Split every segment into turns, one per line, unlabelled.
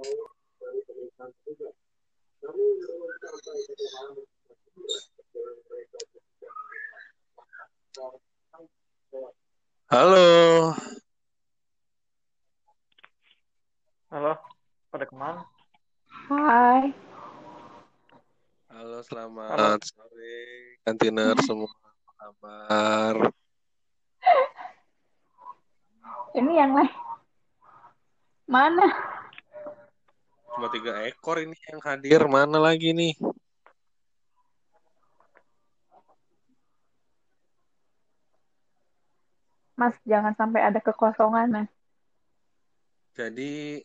Halo.
Halo, pada ke mana?
Hai.
Halo, selamat sore kantiner semua. Apa kabar?
Ini yang lain. Mana?
Cuma ini yang hadir. Mana lagi nih?
Mas, jangan sampai ada kekosongan, Mas.
Jadi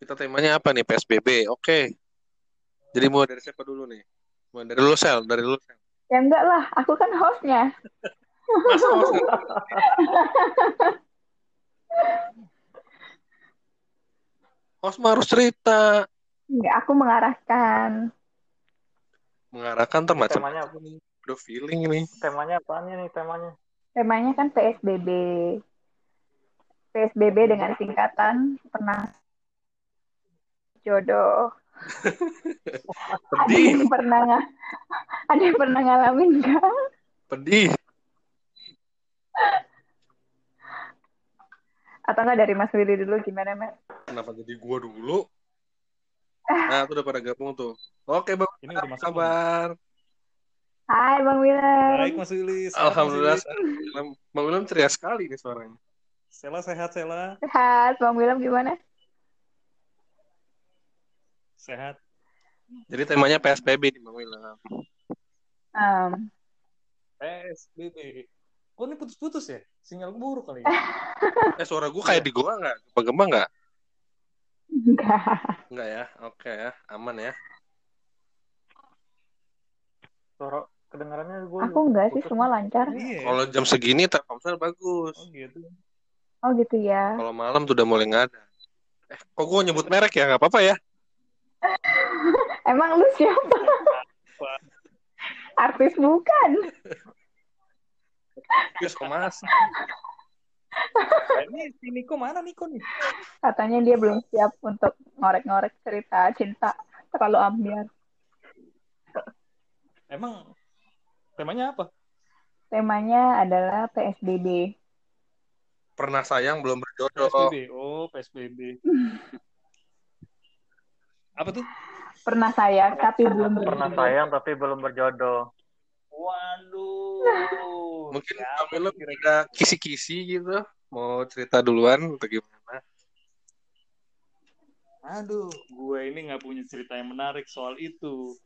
kita temanya apa nih? PSBB. Oke. Jadi mau dari siapa dulu nih? Mau dari lu, Sel. Dari lu, Sel.
Ya enggak lah, aku kan hostnya.
Masa host Host mah harus cerita.
Enggak, aku mengarahkan.
Mengarahkan ntar macam
Temanya
apa nih? Udah feeling ini.
Temanya apanya nih temanya?
Temanya kan PSBB. PSBB dengan singkatan pernah jodoh. Ada
Pedih,
yang pernah nggak? Ada yang pernah ngalamin nggak?
pedih.
Atau nggak dari Mas Willy dulu gimana, Mas?
Kenapa jadi gua dulu? Nah, itu udah pada gabung tuh. Oke, Bang.
Ini udah masuk.
kabar?
Hai Bang William.
Baik Mas Willy. sehat, Mas
Alhamdulillah. Bang William ceria sekali nih suaranya.
Sela sehat Sela.
Sehat, Bang William gimana?
Sehat.
Jadi temanya PSBB nih Bang William.
Um,
PSBB. Kok ini putus-putus ya? Sinyal buruk kali ya?
Eh suara gua kayak di gua nggak? Gempa-gempa nggak?
Enggak.
Nggak ya? Oke ya, aman ya.
Suara kedengarannya gue.
Aku enggak sih, semua lancar.
Iya.
Kalau jam segini Telkomsel bagus.
Oh gitu.
Oh gitu ya.
Kalau malam tuh udah mulai nggak ada. Eh, kok gua nyebut merek ya? Nggak apa-apa ya?
Emang lu siapa? Artis bukan.
Terus mas.
Nah, ini si Niko mana Niko nih?
Katanya dia belum siap untuk ngorek-ngorek cerita cinta terlalu ambiar.
Emang temanya apa?
Temanya adalah PSBB.
Pernah sayang belum berjodoh.
PSBB. Oh, PSBB. Apa tuh?
Pernah sayang tapi belum
Pernah
berjodoh.
sayang tapi belum berjodoh. Waduh.
Mungkin William
kira-kira?
ada kisi-kisi gitu. Mau cerita duluan atau gimana?
Aduh, gue ini nggak punya cerita yang menarik soal itu.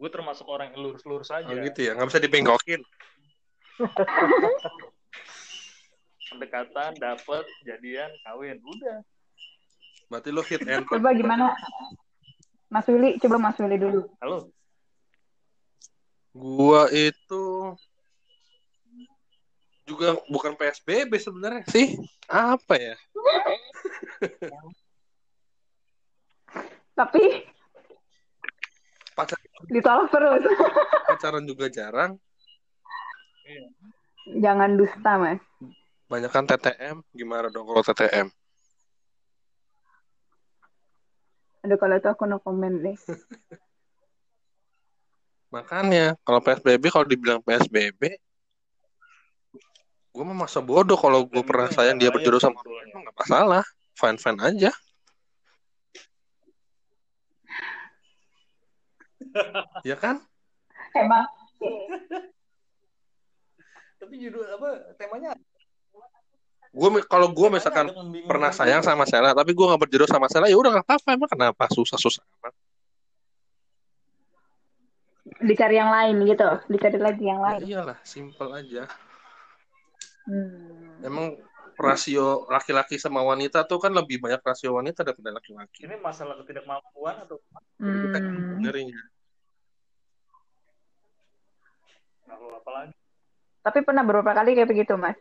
Gue termasuk orang yang lurus-lurus aja.
Oh gitu ya, nggak bisa dibengkokin.
Pendekatan, dapet, jadian, kawin, udah.
Berarti lo hit and.
Coba gimana? Mas Willy, coba Mas Willy dulu.
Halo,
Gua itu juga bukan PSBB sebenarnya sih. Apa ya?
Tapi
Pacar,
ditolak terus.
pacaran juga jarang.
Jangan dusta, Mas.
Banyak kan TTM. Gimana dong kalau TTM?
Aduh, kalau itu aku no comment deh.
Makanya kalau PSBB kalau dibilang PSBB, gue mah masa bodoh kalau gue
Dan
pernah sayang
yang
dia
bahaya
berjodoh sama orang lain, nggak masalah, fine fine aja. ya kan?
Emang
tapi judul apa temanya?
Gue kalau gue misalkan pernah sayang sama Sela, tapi gue nggak berjodoh sama Sela, ya udah nggak apa-apa. Emang kenapa susah-susah amat?
Dicari yang lain gitu, dicari lagi yang
Ya
lain.
iyalah, simple aja.
Hmm.
Emang rasio laki-laki sama wanita tuh kan lebih banyak rasio wanita daripada laki-laki.
Ini masalah ketidakmampuan atau
Hmm.
Ngerinya.
lalu apa lagi?
Tapi pernah beberapa kali kayak begitu, Mas.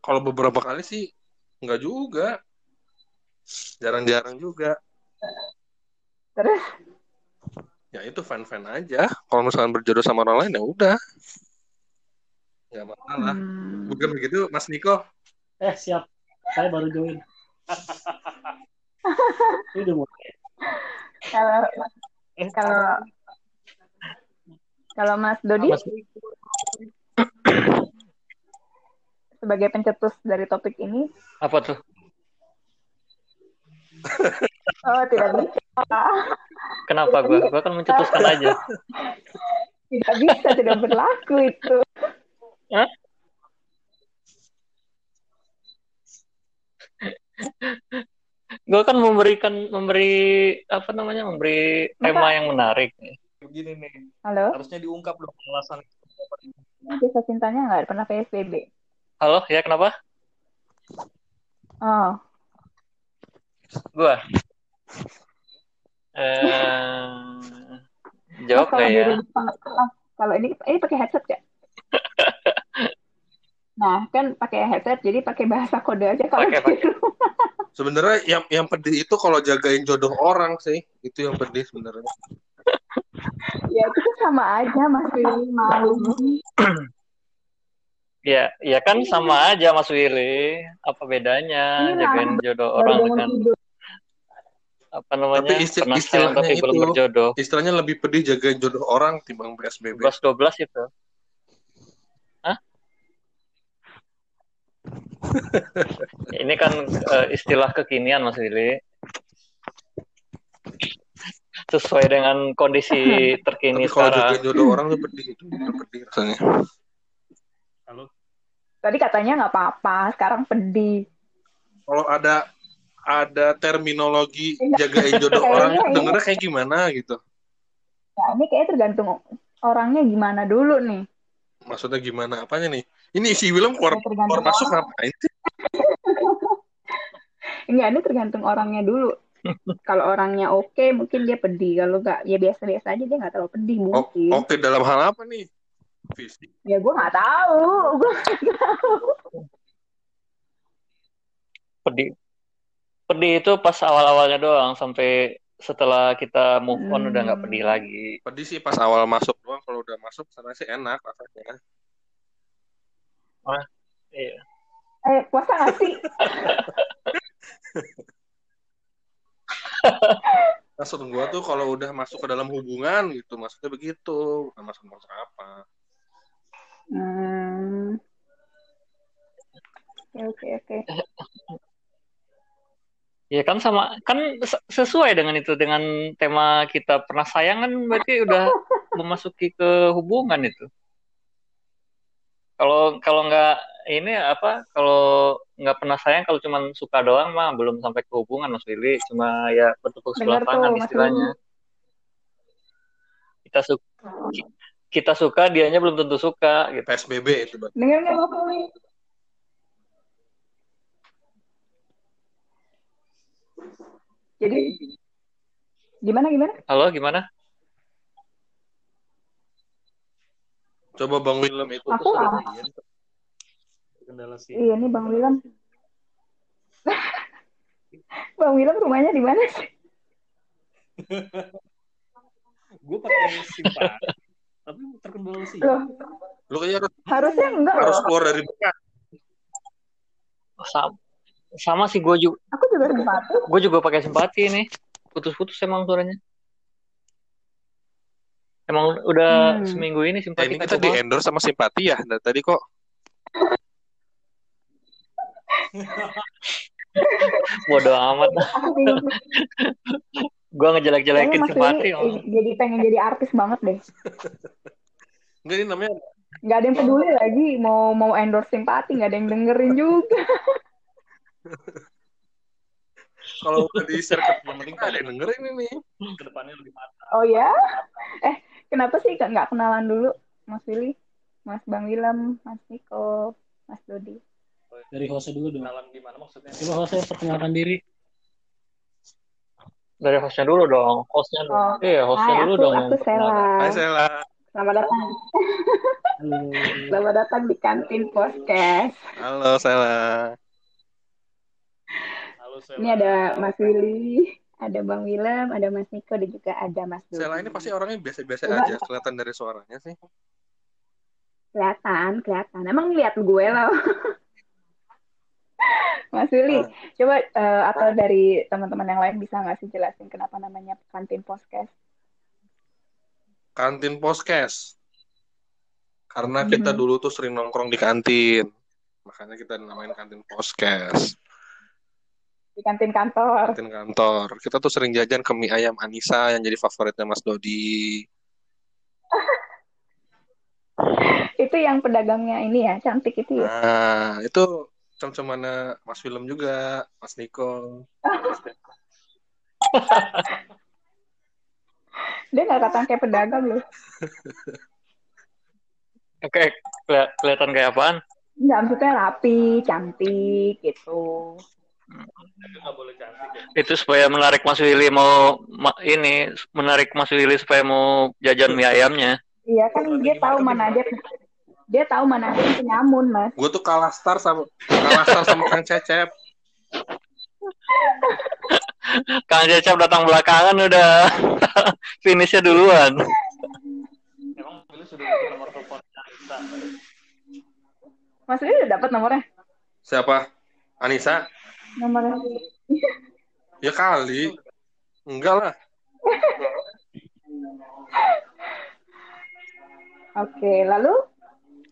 Kalau beberapa kali sih nggak juga. Jarang-jarang juga.
Terus
Ya itu fan-fan aja. Kalau misalkan berjodoh sama orang lain ya udah. Nggak masalah.
hmm,
Bukan begitu, Mas Niko?
Eh siap, saya baru join.
Ini udah mulai.
Kalau
Eh,
kalau kalau Mas Dodi
Mas
sebagai pencetus dari topik ini,
apa tuh?
oh tidak bisa,
Kenapa gua? Gua kan mencetuskan aja.
tidak bisa, tidak berlaku itu.
Hah? Gue kan memberikan memberi apa namanya memberi tema yang menarik. Begini nih,
Halo,
harusnya diungkap dong alasan.
kisah cintanya nggak pernah PSBB.
Halo, ya kenapa?
Oh,
Gua. Eh, jawab
Mas, kalau
nggak ya?
kalau ini ini pakai headset ya? Nah, kan pakai headset, jadi pakai bahasa kode aja kalau
Pakai,
di
pakai.
rumah.
Sebenarnya yang yang pedih itu kalau jagain jodoh orang sih. Itu yang pedih sebenarnya.
Ya itu kan sama aja masih malu.
Ya, ya kan sama aja Mas Willy. Apa bedanya
Ini
jagain jodoh orang dengan
tidur.
Apa namanya
Tapi isti-
pernah sayang
istilahnya
tapi belum
itu-
berjodoh.
Istilahnya lebih pedih jagain jodoh orang timbang PSBB.
11 12 itu. Hah? Ini kan eh, istilah kekinian Mas Willy. Sesuai dengan kondisi terkini
Tapi kalau
sekarang.
jagain jodoh orang tuh pedih itu bener pedih rasanya.
Tadi katanya nggak apa-apa, sekarang pedih.
Kalau ada ada terminologi
Enggak.
jagain jodoh orang dengernya kayak gimana gitu.
Nah, ini kayaknya tergantung orangnya gimana dulu nih.
Maksudnya gimana apanya nih? Ini si Willem keluar
Ya,
keluar masuk ngapain sih?
Enggak, ini tergantung orangnya dulu. Kalau orangnya oke, mungkin dia pedih. Kalau nggak, ya biasa-biasa aja dia nggak terlalu pedih mungkin.
Oke dalam hal apa nih? Fisik.
Ya gue nggak tahu. Gue
Pedih. Pedih itu pas awal-awalnya doang sampai setelah kita move on udah nggak
Hmm.
pedih lagi.
Pedih sih pas awal masuk doang. Kalau udah masuk sana sih enak rasanya.
Iya.
eh puasa nggak sih?
Maksud gua tuh kalau udah masuk ke dalam hubungan gitu, maksudnya begitu, bukan masuk masuk apa.
Hmm. Oke oke oke.
Ya kan sama kan se- sesuai dengan itu dengan tema kita pernah sayang kan berarti udah memasuki ke hubungan itu. Kalau kalau nggak ini apa kalau nggak pernah sayang kalau cuma suka doang mah belum sampai ke hubungan Mas Willy cuma ya bertepuk sebelah
tuh,
tangan
Mas
istilahnya. Kita suka kita suka dianya belum tentu suka gitu.
PSBB itu, Bang.
Dengar nggak Mas? Jadi gimana gimana?
Halo gimana?
Coba Bang Willem itu
Aku.
Kendala sih.
Iya nih Bang Wilam. Bang Wilam rumahnya di mana sih?
Gue pakai simpan tapi terkendala sih.
Loh,
Lu kayaknya harus,
harusnya enggak
harus
loh.
keluar dari bekas.
Sama, sih gue juga
Aku juga sempat.
gue juga pakai simpati nih putus-putus emang suaranya emang udah
Hmm.
seminggu ini
Eh,
simpati
ini kita di endorse sama simpati ya dari tadi kok.
bodo amat gue ngejelek-jelekin simpati
eh, jadi pengen jadi artis banget deh.
Enggak ini namanya
Nggak ada yang peduli lagi mau mau endorse simpati, nggak ada yang dengerin juga.
kalau udah di share ke yang penting ada yang dengerin ini.
ke depannya lebih mantap
Oh ya? Eh, kenapa sih nggak kenalan dulu, Mas Willy, Mas Bang Wilam, Mas Niko, Mas Dodi?
Dari hostnya dulu dong.
kenalan gimana maksudnya
Coba hostnya perkenalkan diri.
dari hostnya dulu dong hostnya dulu
Oh.
iya hostnya
Hai,
dulu
aku
dong
aku Sela.
Hai Sela.
Selamat datang.
Halo.
Selamat datang di kantin podcast.
Halo Sela.
Ini ada Mas Willy, ada Bang Wilam, ada Mas Niko, dan juga ada Mas Dodi.
Sela ini pasti orangnya biasa-biasa aja, kelihatan dari suaranya sih.
kelihatan, kelihatan. Emang lihat gue lah. Mas Willy, coba eh, atau dari teman-teman yang lain bisa nggak sih jelasin kenapa namanya kantin podcast?
Kantin Poskes. Karena kita
Mhm.
dulu tuh sering nongkrong di kantin. Makanya kita namain kantin Poskes.
Di kantin kantor.
Kantin kantor. Kita tuh sering jajan ke mie ayam Anissa yang jadi favoritnya Mas Dodi.
Itu yang pedagangnya ini ya, cantik itu ya.
Nah, itu cem-cemana Mas Film juga, Mas Niko.
Dia nggak kata kayak pedagang loh.
Oke, keli- kelihatan kayak apaan?
Nggak, maksudnya rapi, cantik gitu.
Itu supaya menarik Mas Willy mau ma- ini menarik Mas Willy supaya mau jajan mie ayamnya.
Iya kan dia tahu mana aja. Dia tahu mana yang penyamun, Mas.
Gue tuh kalah star sama kalah star sama Kang Cecep.
Kang Cecep datang belakangan udah finishnya duluan. Emang Willy sudah nomor telepon
Mas Willy udah dapat nomornya?
Siapa? Anissa?
Nomornya.
Ya kali. Enggak lah.
Oke, lalu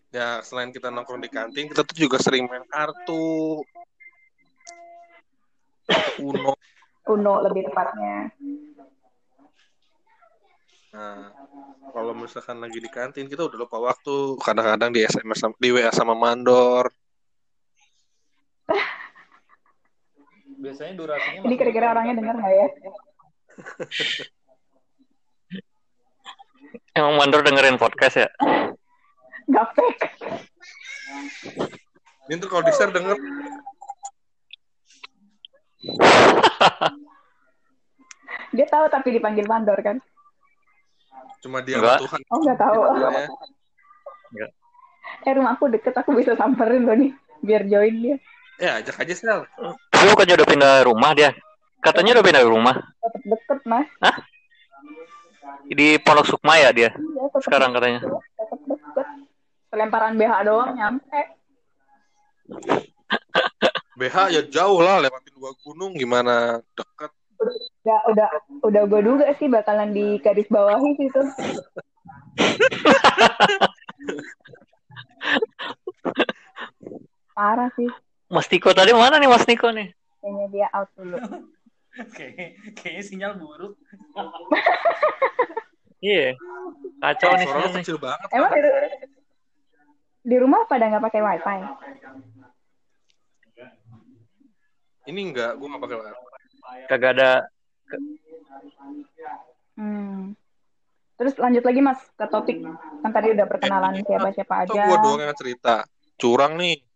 Ya selain kita nongkrong di kantin, kita tuh juga sering main kartu. Uno.
Uno lebih tepatnya.
Nah, kalau misalkan lagi di kantin, kita udah lupa waktu. Kadang-kadang di SMS, di WA sama mandor.
Biasanya durasinya
Ini kira-kira orangnya dengar nggak ya?
Emang mandor dengerin podcast ya?
Nggak fake.
Ini tuh kalau di-share denger,
Dia tahu tapi dipanggil mandor kan?
cuma dia
Enggak.
Tuhan.
Oh nggak tahu.
Ya.
Eh rumahku deket, aku bisa samperin loh nih. Biar join dia.
Ya, ajak aja Sel.
Tapi bukannya udah pindah rumah dia? Katanya udah pindah rumah.
Tetap deket, Mas.
Di Pondok Sukma ya dia
Iya, tetap
sekarang katanya.
tetap deket. Selemparan BH doang nyampe.
BH ya jauh lah, lewatin dua gunung gimana deket.
Udah, udah, udah gue duga sih bakalan di garis bawahi situ. Parah sih.
Mas Niko tadi mana nih Mas Niko nih?
Kayaknya dia out dulu.
Kayaknya, kayaknya sinyal buruk.
Iya. Kacau nih
Suara kecil banget.
Emang di, di rumah pada nggak pakai wifi?
Ini enggak, gue gak pakai wifi.
Kagak ada
Hmm. Terus lanjut lagi mas ke topik kan tadi udah perkenalan siapa-siapa
Atau
aja.
gue doang yang cerita. Curang nih.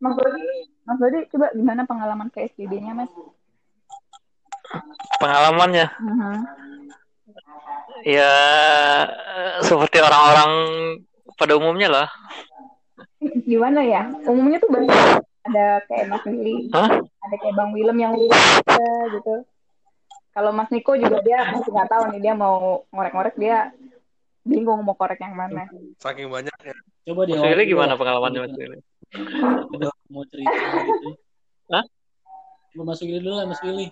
Mas Dodi, Mas Dodi coba gimana pengalaman ke SPB-nya mas?
pengalamannya.
Mhm.
Ya eh, seperti orang-orang pada umumnya lah.
Gimana ya? Umumnya tuh banyak ada kayak Mas Willy,
Hah?
ada kayak Bang Willem yang gitu. Kalau Mas Niko juga dia masih nggak tahu nih dia mau ngorek-ngorek dia bingung mau korek yang mana.
Saking banyak ya.
Coba dia
Mas Willy gimana pengalamannya Mas Willy?
Udah mau cerita gitu.
Hah?
Coba masukin dulu lah Mas Willy.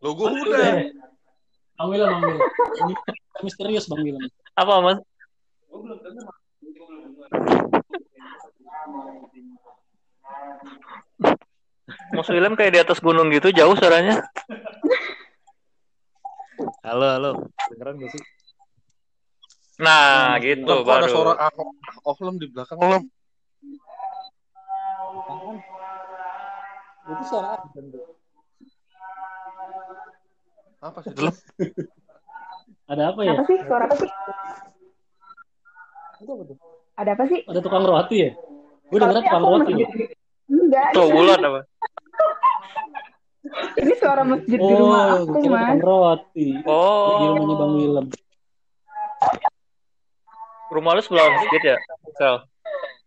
Lo gue udah.
Bang William, Bang. Ini misterius Bang William.
Apa Mas? Mas William kayak di atas gunung gitu jauh suaranya.
Halo, halo. Dengeran gak sih?
Nah, gitu
Lem, kok ada suara
baru.
ah, oh, lem di belakang lem.
Itu suara apa? Bentuk?
Apa sih lem?
Ada apa ya?
Apa sih? Suara apa sih?
Itu apa tuh?
Ada apa sih?
Ada tukang roti ya? Gue
Tapi
tukang roti.
Enggak,
Tuh bulan apa?
ini suara masjid di rumah
Oh,
aku
tukang
mas.
roti. Di rumahnya Bang
Oh,
Willem.
rumah lu sebelah masjid ya? Sel.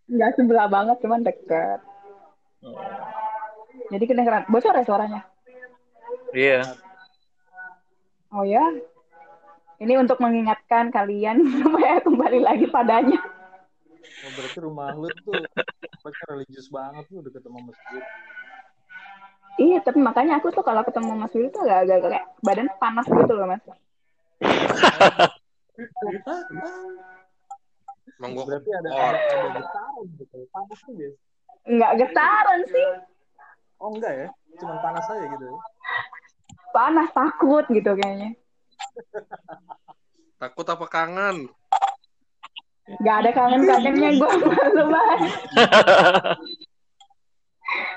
Enggak sebelah banget, cuman deket. Jadi kedengeran. Bocor ya suaranya?
Iya.
Oh ya? Ini untuk mengingatkan kalian supaya kembali lagi padanya.
Oh, berarti rumah lu tuh mereka religius banget tuh udah ketemu masjid.
Iya, tapi makanya aku tuh kalau ketemu Mas Willy tuh agak-agak kayak badan panas gitu loh, Mas.
Emang gua
Berarti ada ada, ada getaran gitu. Panas tuh biasa.
Nggak getaran sih.
Oh enggak ya? Cuman panas aja gitu. ya?
Panas, takut gitu kayaknya.
takut apa kangen?
Nggak ada kangen-kangennya gue sama lu, Mas.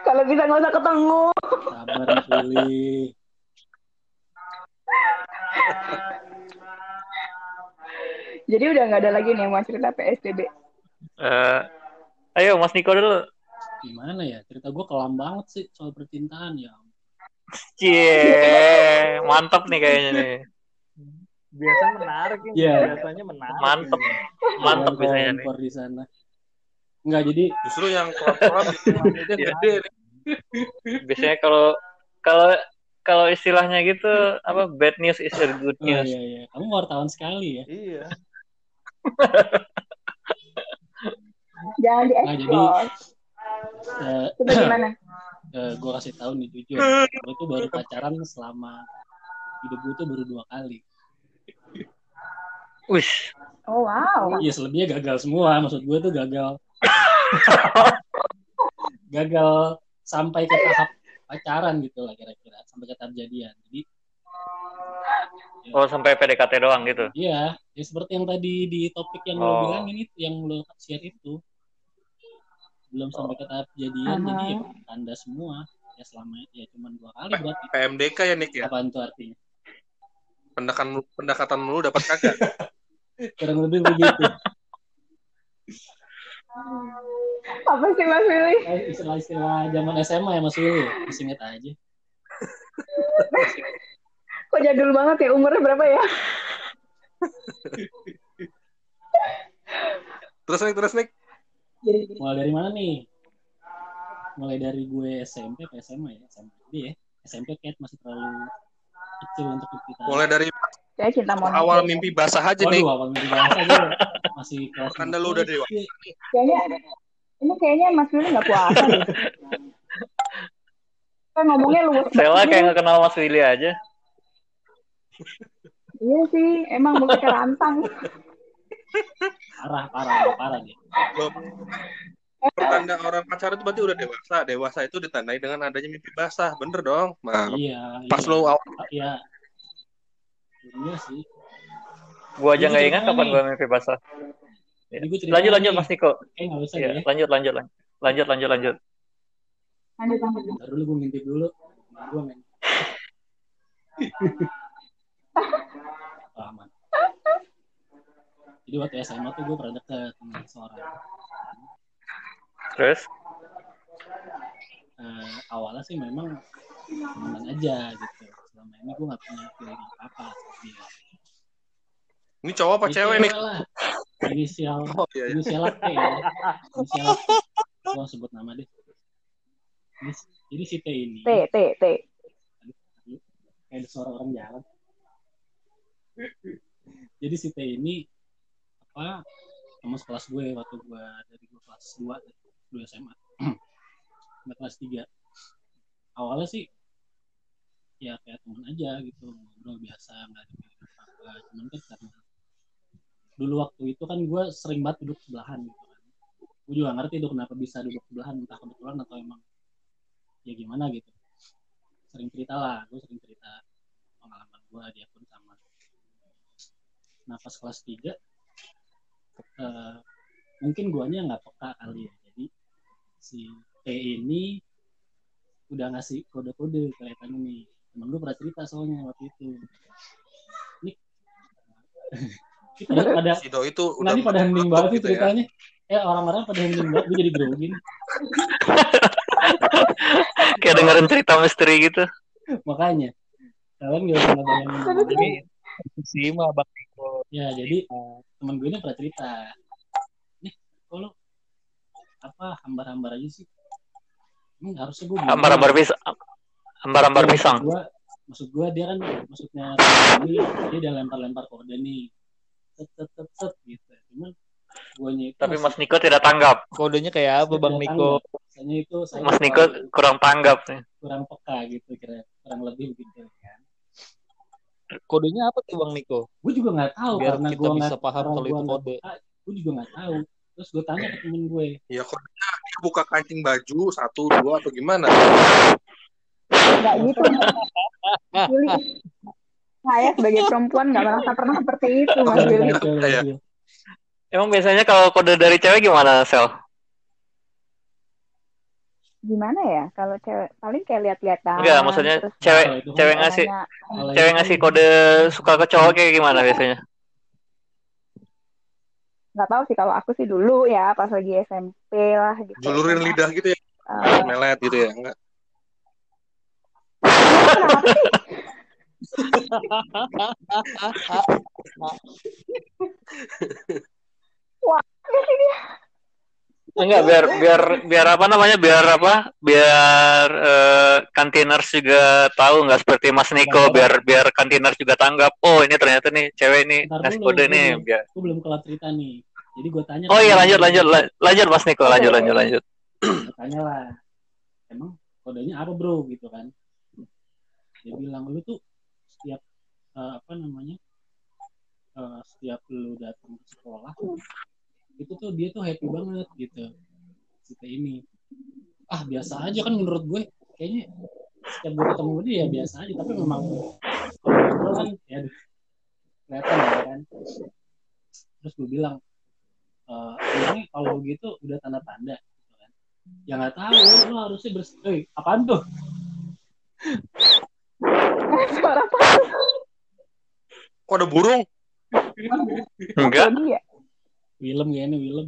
Kalau bisa nggak usah ketemu.
Sabar.
Jadi udah nggak ada lagi nih yang mau cerita PSBB.
Eh, ayo Mas Niko dulu.
Gimana ya? Cerita gue kelam banget sih soal percintaan ya.
Cie, mantap nih kayaknya nih.
Biasa menarik ini.
Iya.
Biasanya menarik.
Mantep. Mantap
Yang
biasanya nih.
di sana. Enggak, jadi
Justru yang kolam-kolam itu yang
Iya.
gede.
Biasanya kalau kalau kalau istilahnya gitu apa bad news is a good
oh,
news.
iya iya. Kamu wartawan sekali ya.
Iya.
Jangan di
Nah, jadi- Eh,
Itu gimana?
gue kasih tahu nih jujur, gue tuh baru pacaran selama hidup gue tuh baru dua kali.
Wish.
Oh wow.
Iya selebihnya gagal semua. Maksud gue tuh gagal. gagal sampai ke tahap pacaran gitu lah kira-kira. Sampai ke tahap jadian. Jadi
Oh sampai PDKT doang gitu.
iya, ya seperti yang tadi di topik yang
Oh.
lo bilangin itu, yang lo share itu. Belum sampai ke tahap jadian,
Aha.
jadi ya tanda semua. Ya selama ya cuma dua kali berarti.
PMDK ya Nick ya.
Apaan tuh artinya?
Pendekatan pendekatan lu dapat kagak?
Kurang lebih begitu.
Apa sih Mas Willy?
Eh, Istilah-istilah zaman SMA ya Mas Willy, masih inget aja.
Kok jadul banget ya? Umurnya berapa ya?
Terus Nick, terus Nick.
Mulai dari mana nih? Mulai dari gue SMP ke SMA ya, SMP ya. SMP kayak masih terlalu kecil untuk kita.
Mulai dari
Kayak cinta monyet.
awal mimpi basah aja nih.
Waduh, awal mimpi bahasa gue masih kelas enam
lu udah dewasa.
Kayaknya ini kayaknya Mas Willy nggak puasa deh. Kan ngomongnya luas
Sela kayak nggak kenal Mas Willy aja.
Iya sih, emang mulutnya rantang.
Parah, parah, parah nih.
Pertanda orang pacaran itu berarti udah dewasa. Dewasa itu ditandai dengan adanya mimpi basah. Bener dong. Nah,
Iya,
pas
iya.
lu awal
Iya. Iya sih.
Gua aja nggak ingat kapan gua mimpi basah.
Cerita
Lanjut lanjut. Mas Niko.
Eh, usah
Iya,
deh.
lanjut lanjut lanjut. Lanjut lanjut lanjut.
Lanjut, lanjut.
Ntar dulu gue ngintip dulu. Men. Aman. Jadi waktu SMA tuh gue pernah deket sama seorang.
Terus
Eh, awalnya sih memang temenan aja gitu. Selama ini gue gak punya feeling apa-apa sama dia.
ini cowok apa
Ini
cewek nih?
lah. Inisial,
Oh iya, iya.
inisial T ya. Inisial T. Gue sebut nama deh. Ini, jadi si T ini.
T, T, T.
kayak ada suara orang jalan. Jadi si T ini apa teman sekelas gue waktu gue dari gue kelas 2 dua SMA sampai kelas 3 awalnya sih ya kayak teman aja gitu ngobrol biasa nggak ada pilihan apa cuman kan karena dulu waktu itu kan gue sering banget duduk sebelahan gitu kan. Gue juga ngerti tuh kenapa bisa duduk sebelahan entah kebetulan atau emang ya gimana gitu. Sering cerita lah gue sering cerita pengalaman gue dia pun sama. Nah pas kelas 3 eh, mungkin guanya nggak peka kali ya jadi si T ini udah ngasih kode-kode kelihatannya nih temen gue pernah cerita soalnya waktu itu ini ini pada, pada
Si Do itu
ini pada hening banget sih
gitu ya.
ceritanya eh orang-orang pada hening banget gue jadi grogi nih.
kayak dengerin cerita misteri gitu.
makanya kalian gak usah ngebayangin
Ini si mah Bang
ya jadi eh, temen gue ini pernah cerita nih lu apa hambar-hambar aja sih hmm, harusnya gue
Ambar-ambar pisang. Ambar-ambar pisang.
Maksud gua, maksud gua dia kan maksudnya ini dia udah lempar-lempar kode nih. Set set, set gitu. Cuman guanya itu
Tapi
masih-
Mas Niko tidak tanggap.
Kodenya kayak apa Bang Niko?
itu saya
Mas Niko kurang tanggap nih.
kurang peka gitu kira kurang lebih begitu kan.
Kodenya apa tuh Bang Niko?
Gue juga nggak tahu
Biar
karena
kita
gue
bisa
nggak
paham kalau
gua
itu
nggak
kode.
Gue juga nggak tahu. Terus gue tanya ke temen gue,
Ya kok dia buka kancing baju satu dua atau gimana?
Nggak gitu. Saya sebagai perempuan nggak merasa pernah seperti itu, Mas Willy.
kacau,
Iya.
Mas.
Emang biasanya kalau kode dari cewek gimana, Sel?
Gimana ya? Kalau cewek paling kayak lihat-lihat
Enggak, maksudnya
terus
cewek cewek ngasih
nanya,
cewek ngasih kode suka ke cowok kayak gimana biasanya?
nggak tahu sih kalau aku sih dulu ya pas lagi SMP lah gitu.
Julurin
SMA.
lidah gitu ya,
Eh,
melet gitu ya, enggak?
kenapa sih?
Enggak, biar biar biar apa namanya? Biar apa? Biar eh, kantiners juga tahu nggak seperti Mas Niko, biar biar kantiners juga tanggap. Oh, ini ternyata nih cewek ini ngasih
dulu,
kode nih biar.
gue belum kelar cerita nih. Jadi gue tanya.
Oh iya lanjut lanjut la- lanjut Mas Niko, lanjut lanjut lanjut.
Gua tanya lah emang kodenya apa bro gitu kan dia bilang lu tuh setiap eh, apa namanya eh, setiap lu datang ke sekolah itu tuh dia tuh happy banget gitu. Kita ini. Ah biasa aja kan menurut gue. Kayaknya setiap gue ketemu dia ya biasa aja. Tapi memang ngobrol kan ya kelihatan ya kan. Terus gue bilang eh ini kalau gitu udah tanda-tanda gitu kan. Ya nggak tahu lu harusnya bers eh apaan tuh?
Suara apa?
Kok ada burung?
Enggak,
Dia.
Willem ya ini Willem.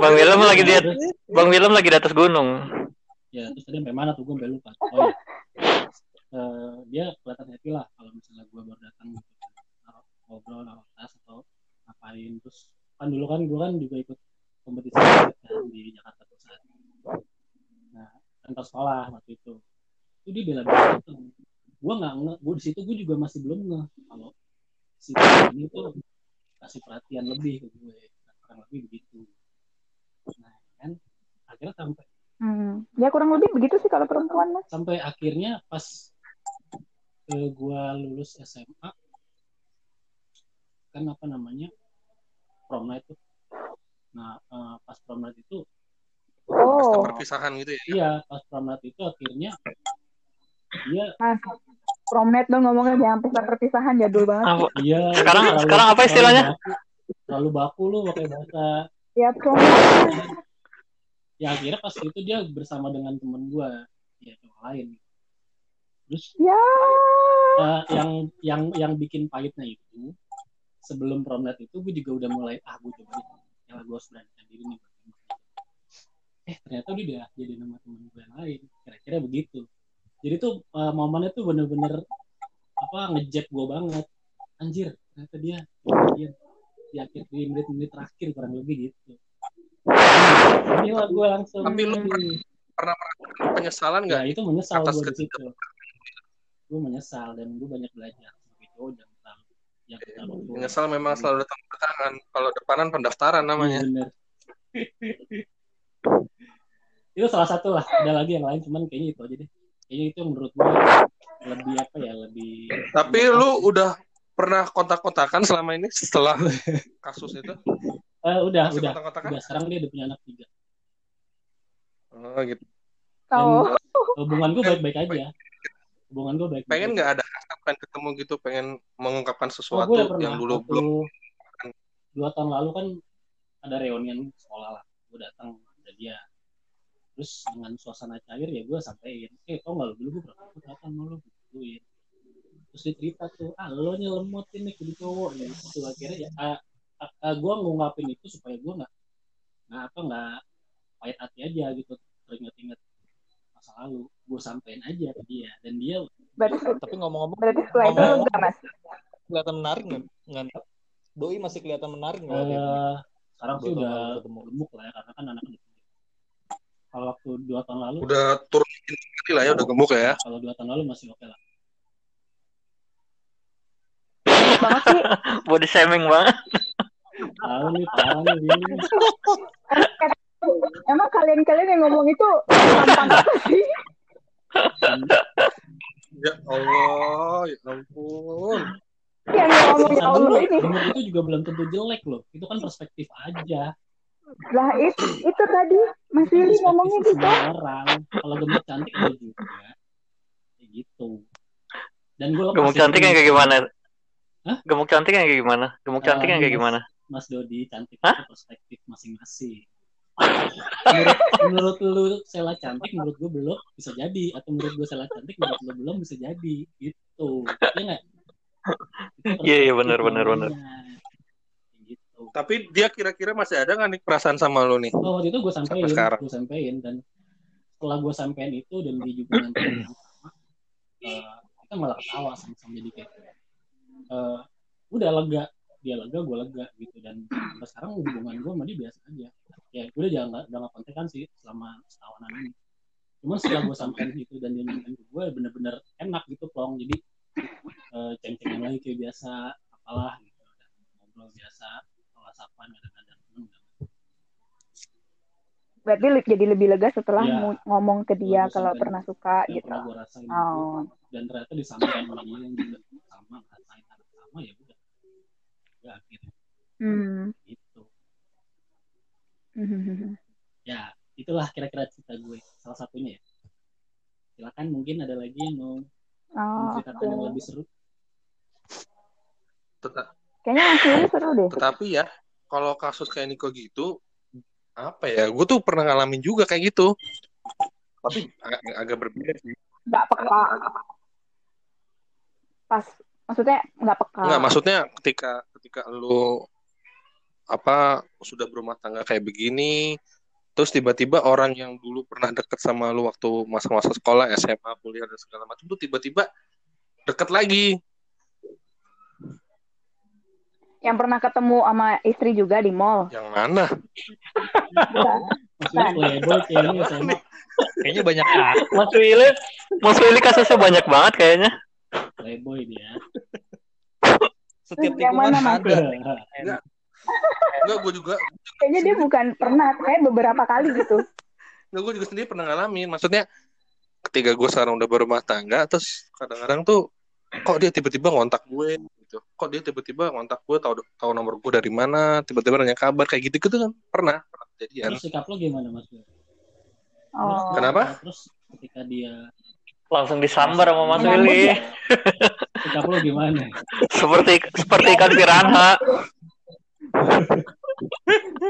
Bang Willem lagi di
Terus,
Bang Willem lagi di atas gunung.
ya terus tadi sampai mana tuh? Gue lupa. Oh ya Eh, dia kelihatan happy lah kalau misalnya gue baru datang gitu. Ngobrol naruh tas atau ngapain. Terus kan dulu kan gue kan juga ikut kompetisi basket kan di Jakarta Pusat. Nah antar sekolah waktu itu. Itu dia bela-bela itu gue nggak nge gue di situ gue juga masih belum nge. Kalau si ini tuh kasih perhatian lebih ke gue kurang lebih begitu nah kan akhirnya sampai
Hmm. Ya kurang lebih begitu sih kalau perempuan mas.
sampai akhirnya pas eh, gua lulus SMA kan apa namanya prom night tuh nah eh, pas prom night itu
Pesta
Oh,
perpisahan gitu ya.
iya pas prom night itu akhirnya dia
mas. Promnet dong ngomongnya jangan pesta perpisahan jadul banget.
Iya
Sekarang- sekarang apa istilahnya?
Terlalu baku, lu pakai bahasa.
Ya
ya akhirnya pas itu dia bersama dengan temen gua. Ya cowok lain. Terus
Ya.
Eh, yang yang yang bikin pahitnya itu sebelum prom night itu gue juga udah mulai ah gue coba deh. Ya gue harus beranikan diri nih. Eh ternyata dia udah jadi nama teman gue yang lain. Kira-kira begitu. Jadi tuh eh, momennya tuh bener-bener apa ngejek gue banget. Anjir ternyata dia dia di akhir di menit-menit terakhir kurang lebih gitu. Gila gue langsung
Tapi lu Pernah merasakan penyesalan
ya
nggak?
itu menyesal gue di situ. Gue menyesal dan gue banyak belajar cowok jangan terlalu jangan terlalu
Menyesal memang selalu datang belakangan. Kalau depanan pendaftaran namanya.
Iya, bener. Itu salah satu lah. Ada lagi yang lain cuman kayaknya itu aja deh. Kayaknya itu yang menurut gue lebih apa ya lebih
Tapi lu udah pernah kontak-kontakan selama ini setelah kasus itu?
Eh, udah
Masih
udah.
kontak-kontakan?
udah sekarang dia udah punya anak tiga.
Oh gitu.
Oh,
hubungan gue baik-baik aja. Hubungan gue baik
Pengen nggak ada pengen ketemu gitu, pengen mengungkapkan
oh,
sesuatu
pernah
yang dulu
Waktu
belum.
dua tahun lalu kan ada reunian sekolah lah. Gue datang ada dia. Terus dengan suasana cair ya gue sampein. Eh tau gak lu? Dulu gue pernah datang lu gituin terus dia cerita tuh ah lo nih lemot ini jadi cowok gitu akhirnya ya ah, ah, ah, gue ngungkapin itu supaya gue nggak nggak apa nggak pahit hati aja gitu teringat-ingat masa lalu gue sampein aja ke dia dan dia
berarti
Tapi ngomong-ngomong
berarti setelah itu lu enggak mas?
kelihatan menarik nggak? Nggak? Doi masih kelihatan menarik nggak? itu?
eh, sekarang sih udah
ketemu.
gemuk lah ya karena kan anak kalau waktu dua tahun lalu
Udah turun sekali lah ya, udah gemuk ya.
kalau dua tahun lalu masih oke lah
banget sih.
Body shaming banget.
Tahu nih, parah nih Willy.
Emang kalian-kalian yang ngomong itu tampang apa sih?
Ya Allah, ya ampun.
Yang ngomong ya Allah ini.
itu juga belum tentu jelek loh. Itu kan perspektif aja.
Lah itu, itu tadi Mas
Perspektif
ngomongnya gitu.
orang. Kalau gemuk cantik juga. Kayak gitu. Dan gue
Gemuk cantik kayak gimana?
Hah?
Gemuk cantik yang kayak gimana? Gemuk cantik yang kayak gimana?
Mas Dodi cantik
Hah?
itu perspektif masing-masing. menurut, menurut lu Sela cantik, menurut gue belum bisa jadi. Atau menurut gue Sela cantik, menurut lu belum bisa jadi. Gitu. Iya nggak? Itu
Iya, iya, benar, benar, benar.
Gitu.
Tapi dia kira-kira masih ada nggak nih perasaan sama lo nih?
Oh, waktu itu gue sampein,
Sampai sekarang.
gue sampein dan setelah gue sampein itu dan dia juga nanti eh, kita malah ketawa sama-sama jadi kayak eh, udah lega, dia lega, gue lega gitu dan sampai sekarang hubungan gue sama dia biasa aja. Ya gue udah jangan udah nggak kontekan sih selama setahunan ini. Cuman setelah gue sampein itu dan dia nyampein ke gue bener-bener enak gitu plong jadi eh, ceng-cengan lagi kayak biasa apalah gitu dan ngobrol biasa whatsappan kadang-kadang
Berarti jadi lebih lega setelah mu- ngomong ke dia kalau pernah suka gitu.
pernah
Oh.
dan ternyata disampaikan sama yang juga sama ngerasain hal yang sama ya udah ya akhirnya
Hmm.
gitu
Hmm.
ya itulah kira-kira cerita gue salah satunya ya silakan mungkin ada lagi yang mau
Oh,
menceritakan yang
oke.
lebih seru
Teta-
Kayaknya Mas Willy seru deh.
tetapi ya, kalau kasus kayak Niko gitu, apa ya? Gue tuh pernah ngalamin juga kayak gitu. Tapi agak, agak berbeda sih.
Gak peka. Pas, maksudnya nggak peka.
Enggak, maksudnya ketika ketika lu apa sudah berumah tangga kayak begini, terus tiba-tiba orang yang dulu pernah deket sama lu waktu masa-masa sekolah, SMA, kuliah dan segala macam tuh tiba-tiba deket lagi.
Yang pernah ketemu sama istri juga di mall.
Yang mana?
Kayaknya banyak.
Mas Willy, Mas Willy kasusnya banyak banget kayaknya.
playboy dia
Setiap
Yang
tikungan
mana, Mas?
ada.
Enggak, gue juga
Kayaknya dia bukan pernah, kayak beberapa kali gitu.
Enggak, gue juga sendiri pernah ngalamin. Maksudnya ketika gue sekarang udah berumah tangga, terus kadang-kadang tuh kok dia tiba-tiba ngontak gue gitu. Kok dia tiba-tiba ngontak gue tahu tahu nomor gue dari mana, tiba-tiba nanya kabar kayak gitu gitu kan pernah pernah kejadian.
terus sikap lo gimana mas?
Oh.
Kenapa?
terus ketika dia
Langsung disambar sama Mas Willy.
sikap lo gimana
Seperti seperti ikan piranha.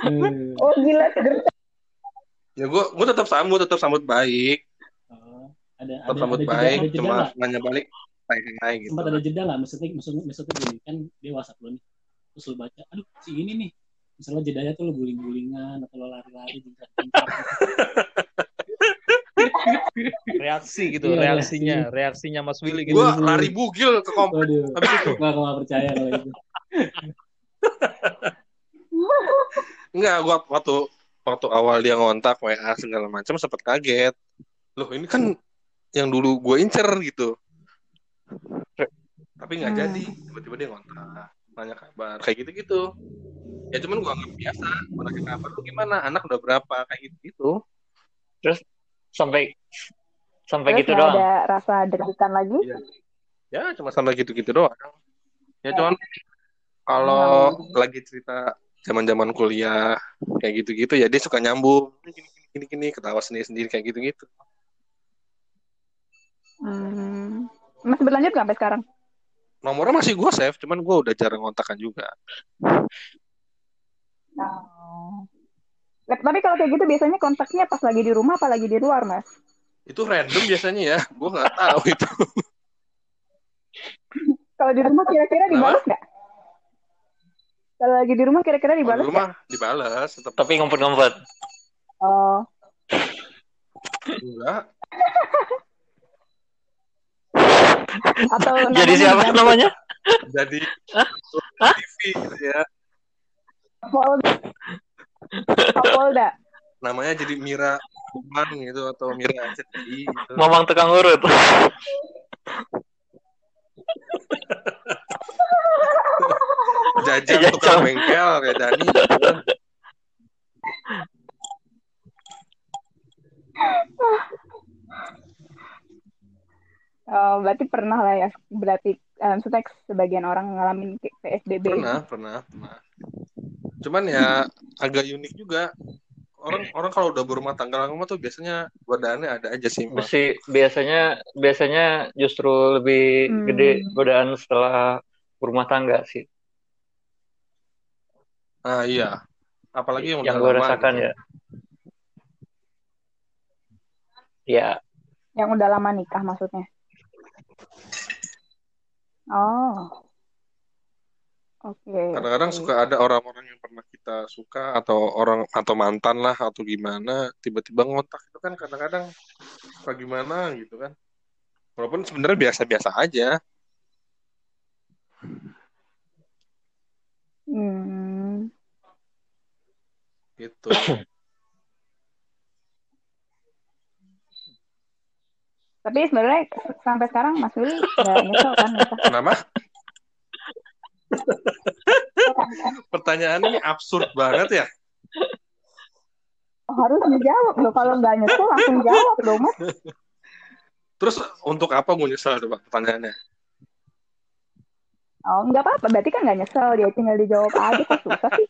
Eh,
Oh gila.
Ya gue gue tetap sambut, tetap sambut baik,
oh, ada
tetap
ada
sambut
ada jeda,
baik,
ada jeda
cuma
nggak?
nanya balik hai gitu.
sempat ada jeda nggak maksudnya maksudnya maksudnya gini kan dia whatsapp lo nih terus lo baca aduh si ini nih misalnya jedanya tuh lo guling-gulingan atau lo lari-lari jingkrak-jingkrak
Reaksi gitu,
Iya,
reaksinya, reaksinya Mas Willy gitu.
Gue lari bugil ke komplek habis itu.
nggak aku nggak percaya kalau itu
Enggak, gue waktu waktu awal dia ngontak WA segala macam sempat kaget. Loh ini kan yang dulu gue incer gitu. Tapi nggak
Hmm.
jadi. Tiba-tiba dia ngontak, nanya kabar, kayak gitu-gitu. Ya cuman gue anggap biasa. Mau nanya kabar lu gimana? Anak udah berapa? Kayak gitu-gitu.
Sampai sampai
Terus
gitu doang.
ada rasa deg-degan lagi.
Ya cuma sampai gitu-gitu doang. Ya cuman kalau lagi cerita zaman-zaman kuliah kayak gitu-gitu ya dia suka nyambung gini gini gini ketawa sendiri-sendiri kayak gitu-gitu.
Hmm. Masih berlanjut nggak sampai sekarang?
Nomornya masih gue save, cuman gue udah jarang ngontakan juga.
Oh. Lah, Tapi kalau kayak gitu biasanya kontaknya pas lagi di rumah apa lagi di luar, Mas?
Itu random biasanya ya, gue nggak tahu itu.
Kalau di rumah kira-kira dibalas nggak? Kalau lagi di rumah kira-kira dibalas
di rumah dibalas, tetap
Tapi ngumpet-ngumpet.
Oh,
enggak.
atau
Jadi siapa
diganti
namanya?
Jadi TV gitu ya.
Kapolda.
Namanya jadi Mira Kuman gitu atau Mira CTI gitu.
Mamang tukang urut.
jajan
Jajan.
tukang bengkel kayak Dani gitu.
Oh, berarti pernah lah ya. Berarti maksudnya sebagian orang ngalamin PSBB.
pernah pernah pernah cuman ya agak unik juga orang orang kalau udah berumah tangga lama tuh biasanya godaannya ada aja sih.
Mesti biasanya biasanya justru lebih
Hmm.
gede godaan setelah berumah tangga sih.
ah iya apalagi yang,
yang
udah
gue
lama
rasakan
gitu.
ya. Ya,
Yang udah lama nikah maksudnya. Oh. Oke.
kadang-kadang
oke.
suka ada orang-orang yang pernah kita suka atau orang atau mantan lah atau gimana tiba-tiba ngotak itu kan kadang-kadang suka gimana gitu kan walaupun sebenarnya biasa-biasa aja
Hmm.
gitu
Tapi sebenarnya sampai sekarang Mas Willy nggak nyesel kan nikah?
Kenapa pertanyaannya absurd banget ya
Harus dijawab loh. Kalau nggak nyesel langsung jawab dong Mas.
terus untuk apa gue nyesel coba pertanyaannya
Oh nggak apa-apa. Berarti kan nggak nyesel. Dia tinggal dijawab aja. Kok susah sih?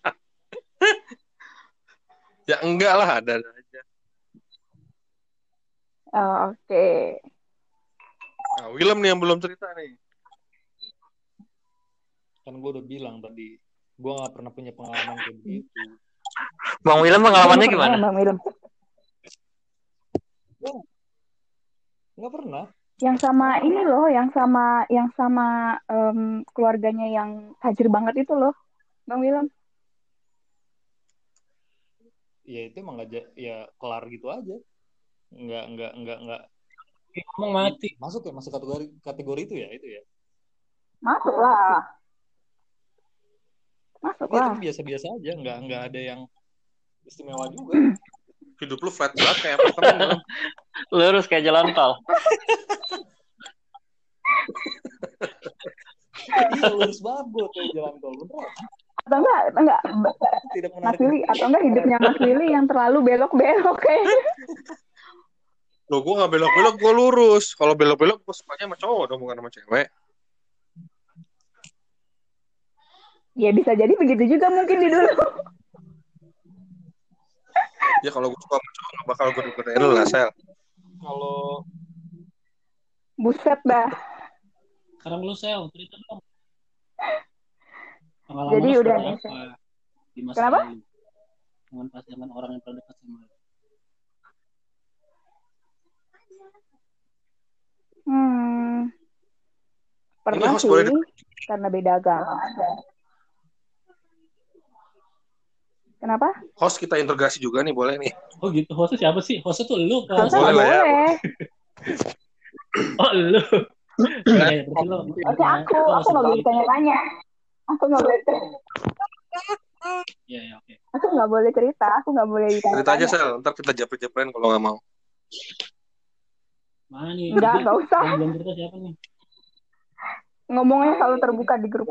ya enggak lah ada aja
Oh, Oke.
nah, Willem nih yang belum cerita nih
Kan gue udah bilang tadi, gue gak pernah punya pengalaman kayak begitu.
Bang Willem pengalamannya
Pernah
gimana?
ya, Bang Willem?
Gak pernah.
Yang sama ini loh, yang sama yang sama em, keluarganya yang tajir banget itu loh, Bang Willem.
Ya itu emang aja, ya kelar gitu aja. Nggak, nggak, nggak, nggak.
Ngomong mati.
Masuk ya, masuk kategori kategori itu ya, itu ya.
Masuk lah. Masuk
Ya,
lah.
tapi biasa-biasa aja, nggak, nggak ada yang istimewa juga.
hidup lu flat banget kayak apartemen.
Lurus kayak jalan tol.
iya, lurus banget gue kayak jalan tol. Beneran.
Atau enggak, enggak,
Tidak
Mas
menarik.
Willy, atau enggak hidupnya Mas Willy yang terlalu belok-belok kayaknya.
Loh, gue gak belok-belok, gue lurus. Kalau belok-belok, gue sukanya sama cowok dong, bukan sama cewek.
Ya bisa jadi begitu juga mungkin di dulu.
Ya kalau gue suka sama cowok, gak bakal gue godain lu lah, Sel.
Kalau
Buset dah.
Sekarang lu sel, cerita dong. Pengalaman
Jadi udah nih,
apa di masa
Kenapa?
lalu? Dengan pasangan orang yang pernah dekat sama lu.
Hmm. Pernah sih,
boleh
karena beda agama. Kenapa?
Host kita interogasi juga nih, boleh nih.
Oh gitu, hostnya siapa sih? Hostnya tuh lu kan?
Boleh
nggak
lah ya.
boleh?
Oh lu. Iya, iya.
Oke, aku, aku nggak boleh tanya-tanya. Aku nggak boleh,
Iya, iya, oke.
aku nggak boleh cerita. Aku nggak boleh ditanya.
Cerita aja, Sel. Ntar kita japri-japriin kalau gak mau.
Mana nih?
Enggak, nggak usah.
Yang belum cerita siapa nih?
Ngomongnya selalu terbuka di grup.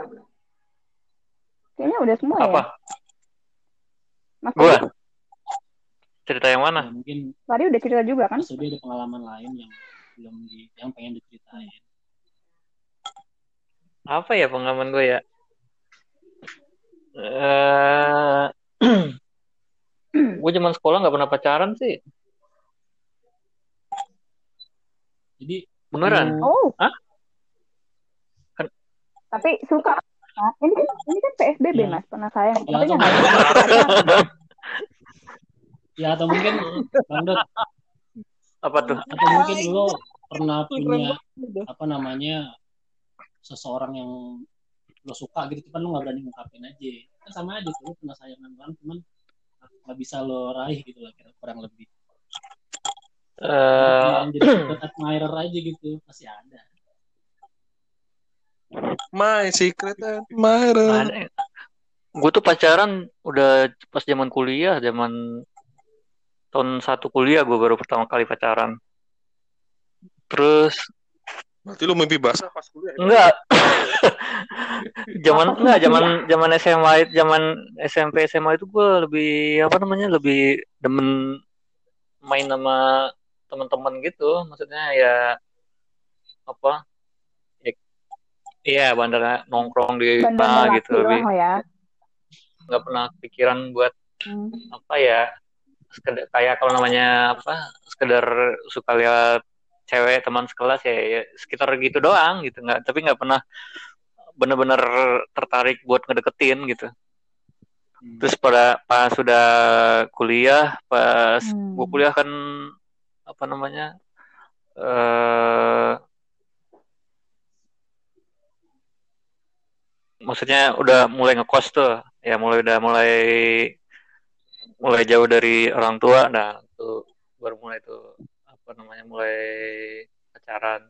Kayaknya udah semua ya.
Apa?
Mas
Gua? Cerita yang
Ya,
mana?
mungkin
tadi udah cerita juga kan?
Mas ada pengalaman lain yang belum di, yang pengen diceritain.
Apa ya pengalaman gue ya? Eh, gue zaman sekolah nggak pernah pacaran sih.
Jadi
Beneran?
lu-
Oh.
Hah?
Kan- Tapi suka. Nah, ini kan ini kan PSBB
Ya.
mas, pernah sayang.
Ya,
nggak
ya atau mungkin Bang Dot,
Apa tuh?
atau mungkin lo pernah punya apa namanya seseorang yang lo suka gitu cuman lo nggak berani ngungkapin aja. Kan sama aja tuh lo pernah sayangan orang cuman nggak bisa lo raih gitu lah kira kurang lebih.
Eh,
Yang jadi admirer aja gitu pasti ada.
My secret admirer.
Gue tuh pacaran udah pas zaman kuliah, zaman tahun satu kuliah gue baru pertama kali pacaran. Terus
Berarti lu mimpi basah pas kuliah. ya?
Enggak. zaman enggak zaman zaman SMA itu- zaman SMP SMA itu gue lebih apa namanya lebih demen main sama teman-teman gitu maksudnya ya apa ya, iya bandara nongkrong di
Bandar
mana
laki
gitu lebih
ya.
Nggak pernah pikiran buat
Hmm.
apa ya sekedar kayak kalau namanya apa sekedar suka lihat cewek teman sekelas ya, ya sekitar gitu doang gitu nggak tapi nggak pernah bener-bener tertarik buat ngedeketin gitu terus pada pas sudah kuliah pas
Hmm.
gua kuliah kan apa namanya eh maksudnya udah mulai ngekos tuh ya mulai udah mulai mulai jauh dari orang tua nah itu baru mulai tuh apa namanya mulai pacaran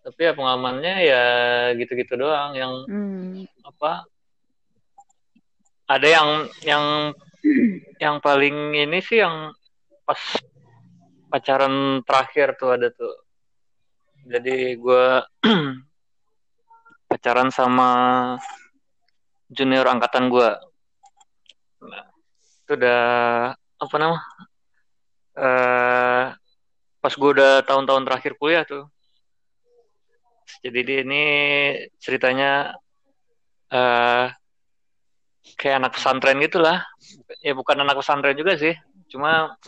tapi ya pengalamannya ya gitu-gitu doang yang
Hmm.
apa ada yang yang yang paling ini sih yang pas pacaran terakhir tuh ada tuh jadi gue pacaran sama junior angkatan gue itu udah apa nama? Eh pas gue udah tahun-tahun terakhir kuliah tuh. Jadi dia ini ceritanya eh kayak anak pesantren gitulah. Ya bukan anak pesantren juga sih cuma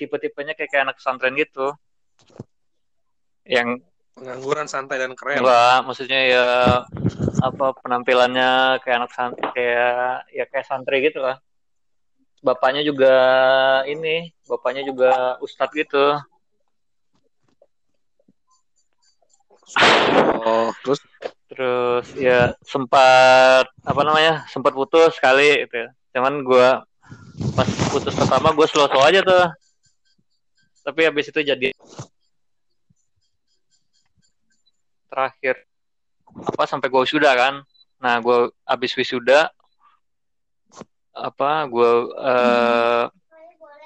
tipe-tipenya kayak, kayak anak pesantren gitu. Yang
Pengangguran santai dan keren.
enggak maksudnya ya apa penampilannya kayak anak santri kayak ya kayak santri gitu lah bapaknya juga ini bapaknya juga ustadz gitu
Oh, terus
terus ya sempat apa namanya sempat putus sekali gitu ya. cuman gua pas putus pertama gue slow slow aja tuh tapi habis itu jadi terakhir apa sampai gue wisuda kan nah gue habis wisuda apa gue eh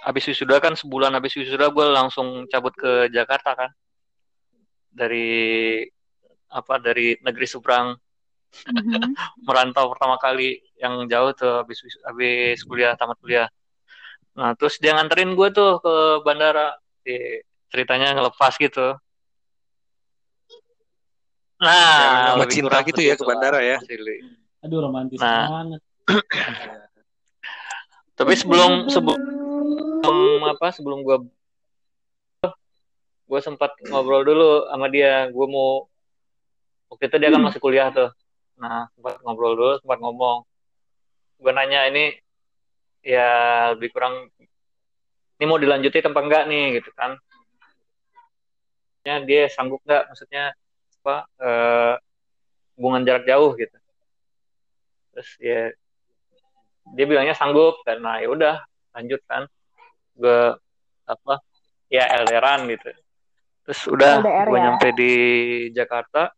habis wisuda kan sebulan habis wisuda gue langsung cabut ke Jakarta kan dari apa dari negeri seberang
Mhm.
merantau pertama kali yang jauh tuh habis wis- habis kuliah tamat kuliah. Nah terus dia nganterin gue tuh ke bandara, Di- ceritanya ngelepas gitu. Nah,
sama cinta gitu ya ke bandara ya.
Aduh romantis
Nah.
banget.
Tapi sebelum sebelum apa sebelum gue gue sempat ngobrol dulu sama dia, gue mau waktu itu dia kan masih kuliah tuh. Nah sempat ngobrol dulu, sempat ngomong. Gue nanya ini ya lebih kurang ini mau dilanjutin apa enggak nih gitu kan? Ya dia sanggup nggak? Maksudnya apa? eh, hubungan jarak jauh gitu. Terus ya dia bilangnya sanggup karena ya udah lanjut kan gue apa ya LDRan gitu terus udah
LDR
gue
ya.
nyampe di Jakarta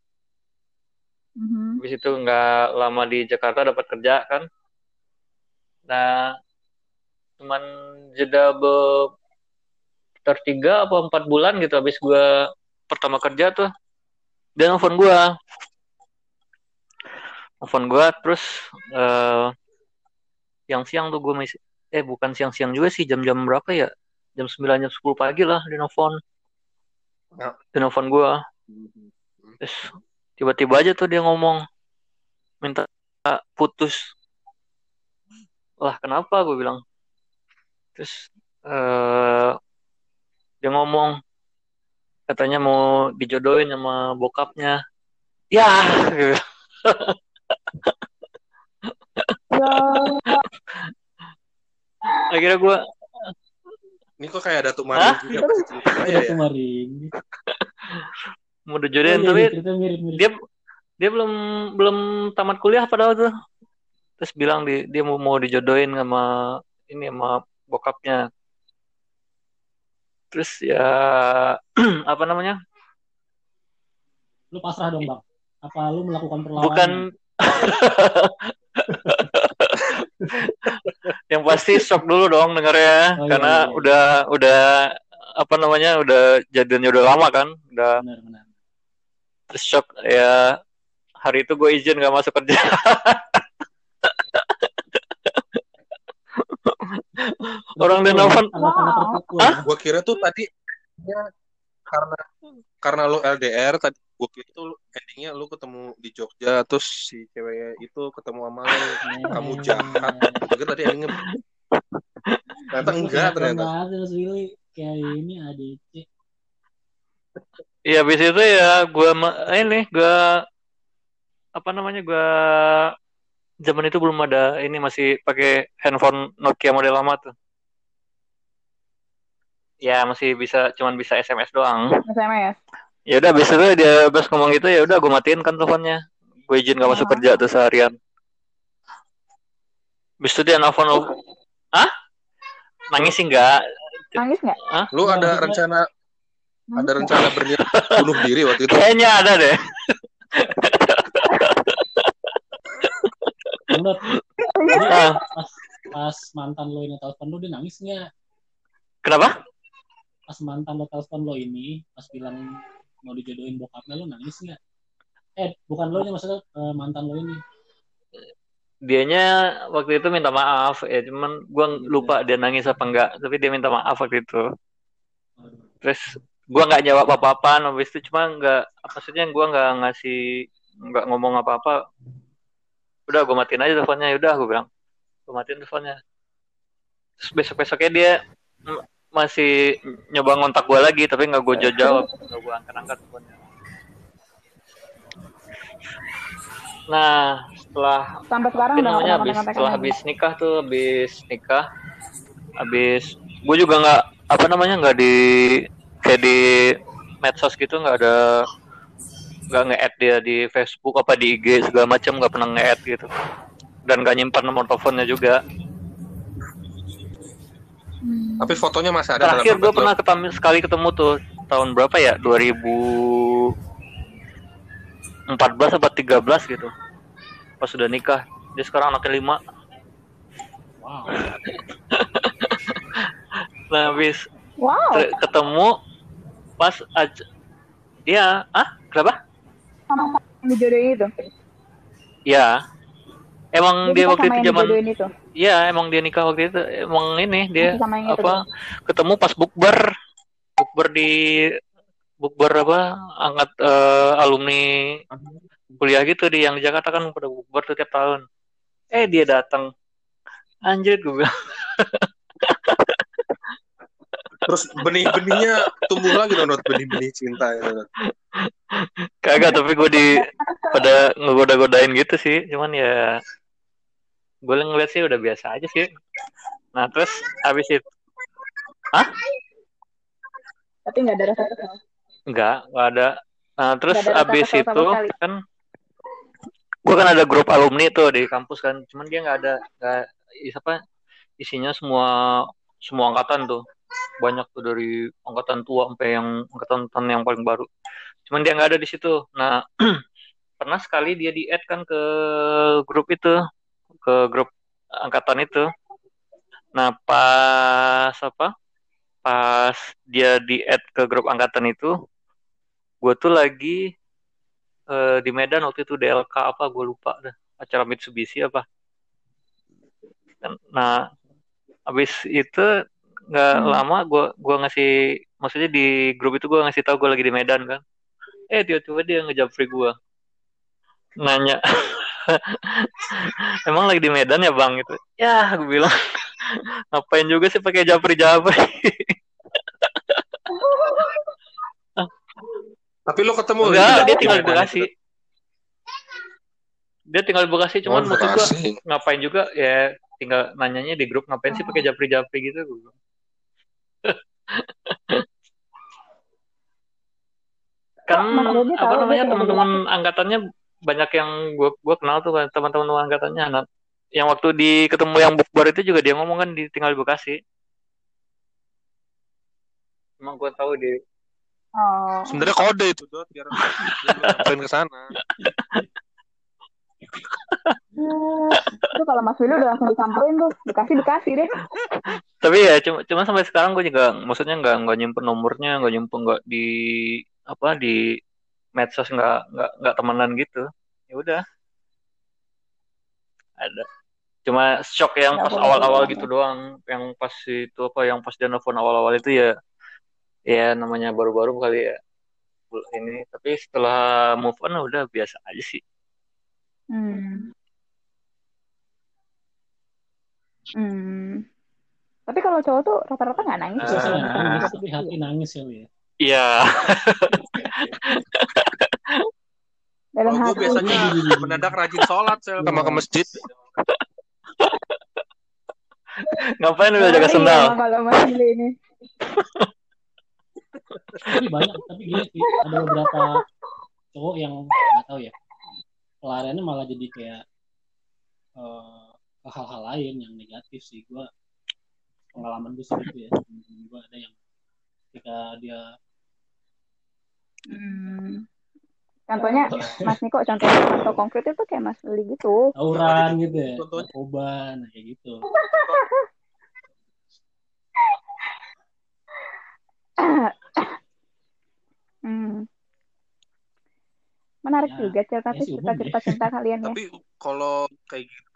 Mhm.
habis itu nggak lama di Jakarta dapat kerja kan nah cuman jeda be sekitar tiga apa empat bulan gitu habis gue pertama kerja tuh dia nelfon gue nelfon gue terus eh yang siang tuh gue masih eh bukan siang-siang juga sih jam-jam berapa ya? Jam 9 jam 10 pagi lah dia nelfon.
Ya.
dia nelfon gue terus tiba-tiba aja tuh dia ngomong minta putus. Lah kenapa? Gue bilang. Terus eh dia ngomong katanya mau dijodohin sama bokapnya ya gitu.
Ya,
akhirnya gue
ini kok kayak ada tumarin
Hah?
juga
Ada
ya.
kemarin.
mau dijodohin
Oh, iya,
tapi
iya, cerita mirip-mirip.
dia dia belum belum tamat kuliah padahal tuh terus bilang di, dia mau mau dijodohin sama ini sama bokapnya terus ya apa namanya
Lu pasrah dong, Bang. Apa lu melakukan perlawanan?
bukan yang pasti shock dulu dong dengarnya
Oh, iya,
karena
iya, iya.
udah udah apa namanya udah jadiannya udah lama kan udah
Benar, benar.
terus shock ya hari itu gue izin gak masuk kerja orang dia nelfon?
Gua kira tuh tadi ya, karena karena lu LDR tadi gua kira tuh endingnya lu ketemu di Jogja terus si cewek itu ketemu sama lu kamu jahat. Gua kira tadi endingnya ternyata enggak ternyata.
Willy kayak ini ADC
Iya, habis itu ya gue ini gue apa namanya gue zaman itu belum ada ini masih pakai handphone Nokia model lama tuh. Ya masih bisa cuman bisa SMS doang.
SMS.
Ya udah habis itu dia habis ngomong gitu ya udah gue matiin kan teleponnya. Gue izin gak masuk
Ah.
kerja tuh seharian. Habis itu dia nelfon lu. Hah? Nangis sih enggak?
Nangis nggak?
Lu ada rencana ada rencana berniat bunuh diri waktu itu?
Kayaknya ada deh.
menurut
Ah,
pas pas mantan lo ini telepon lo dia nangis nggak?
Kenapa?
pas mantan lo telepon lo ini pas bilang mau dijodohin bokapnya lo nangis nggak? Eh bukan lo nya maksudnya eh, mantan lo ini.
Dianya waktu itu minta maaf ya cuman gua lupa dia nangis apa enggak tapi dia minta maaf waktu itu. Terus gua nggak jawab apa-apaan habis itu cuma nggak maksudnya gua nggak ngasih nggak ngomong apa-apa udah gua matiin aja teleponnya. Udah gua bilang gua matiin teleponnya. Terus besok besoknya dia masih nyoba ngontak gua lagi tapi nggak gua jawab nggak gua angkat-angkat teleponnya. Nah setelah
Sampai sekarang
namanya habis setelah habis nikah tuh habis nikah habis gue juga nggak apa namanya nggak di kayak di medsos gitu nggak ada nggak nge-add dia di Facebook apa di IG segala macam nggak pernah nge-add gitu. Dan nggak nyimpan nomor teleponnya juga.
Tapi fotonya masih ada
terakhir gue pernah ketemu sekali ketemu tuh tahun berapa ya? 2014 apa 13 gitu. Pas sudah nikah. Dia sekarang anaknya lima.
Wow.
Nah habis
Wow.
Ke- ketemu pas aja ya ah? Kenapa
Sama yang dijodohin itu.
ya emang dia
nikah
waktu itu zaman
itu.
ya emang dia nikah waktu itu emang ini dia
yang itu.
apa ketemu pas bukber bukber di bukber apa angkat eh, alumni kuliah gitu di yang di Jakarta kan pada bukber tuh tiap tahun eh dia datang anjir gue bilang
Terus benih-benihnya tumbuh lagi dong Dot. benih-benih cinta itu. Dot.
Kagak tapi gue di pada ngegoda-godain gitu sih. Cuman ya gue ngeliat sih udah biasa aja sih. Nah terus habis itu
Tapi nggak ada rasa kesal.
Enggak, enggak ada. Nah, terus
Nggak ada rasa
abis
sama
itu kan gue kan ada grup alumni tuh di kampus kan, cuman dia nggak ada nggak apa isinya semua semua angkatan tuh. Banyak tuh dari angkatan tua sampai yang angkatan yang paling baru. Cuman dia nggak ada di situ. Nah pernah sekali dia di add kan ke grup itu ke grup angkatan itu. Nah pas apa? Pas dia di add ke grup angkatan itu, gue tuh lagi eh, di Medan waktu itu DLK apa gue lupa dah acara Mitsubishi apa Dan- nah habis itu nggak
Hmm.
lama gue gua ngasih maksudnya di grup itu gue ngasih tahu gue lagi di Medan kan eh tiba-tiba dia ngejapri gue nanya. Emang lagi di Medan ya bang? Gitu. Ya gue bilang ngapain juga sih pakai japri japri
Tapi lu ketemu
enggak
gitu,
dia tinggal di Bekasi. Dia tinggal di Bekasi cuman
Oh,
maksud gue ngapain juga? Ya tinggal nanyanya di grup ngapain sih pakai japri-japri? Gitu gue
dia
apa namanya
di
teman-teman angkatannya banyak yang gue gua kenal tuh kan, teman-teman angkatannya anak yang waktu di ketemu yang bukber itu juga dia ngomong kan di tinggal di Bekasi emang gue tahu di
Oh.
Sebenarnya kode itu Dot biar ngapain ke sana.
Hmm, itu kalau Mas Willy udah langsung disamperin tuh, dikasih dikasih deh.
tapi ya cuma cuma sampai sekarang gue juga maksudnya nggak nggak nyimpen nomornya nggak nyimpen nggak di apa di medsos nggak nggak nggak temenan gitu. Ya udah. Ada. Cuma shock yang pas awal-awal gitu doang. Yang pas itu apa yang pas dia nelfon awal-awal itu ya ya namanya baru-baru kali ya. Ini. Tapi setelah move on udah biasa aja sih.
Hmm. Hmm. Tapi kalau cowok tuh rata-rata nggak nangis ya.
Biasanya?
Kalau
nangis, tapi hati nangis ya ya.
Iya
Dalam
Kalau gue biasanya mendadak rajin sholat sel sama ke masjid.
ngapain udah
Oh,
jaga
iya,
sendal
kalau Mas Billy ini.
Tapi banyak, tapi gini sih, ada beberapa cowok yang nggak tahu ya. Pelariannya malah jadi kayak eh, ke hal-hal lain yang negatif sih. Gua pengalaman gue sih gitu ya. Gue ada yang ketika dia
Hmm. Contohnya Mas Niko contohnya contoh konkret itu kayak Mas Billy gitu.
tawuran gitu ya,
Contohnya?
narkoba, nah kayak gitu.
Hmm. Menarik
Ya,
juga cerita
ya sih, umum
cerita-cerita cinta kalian ya.
Tapi kalau kayak gitu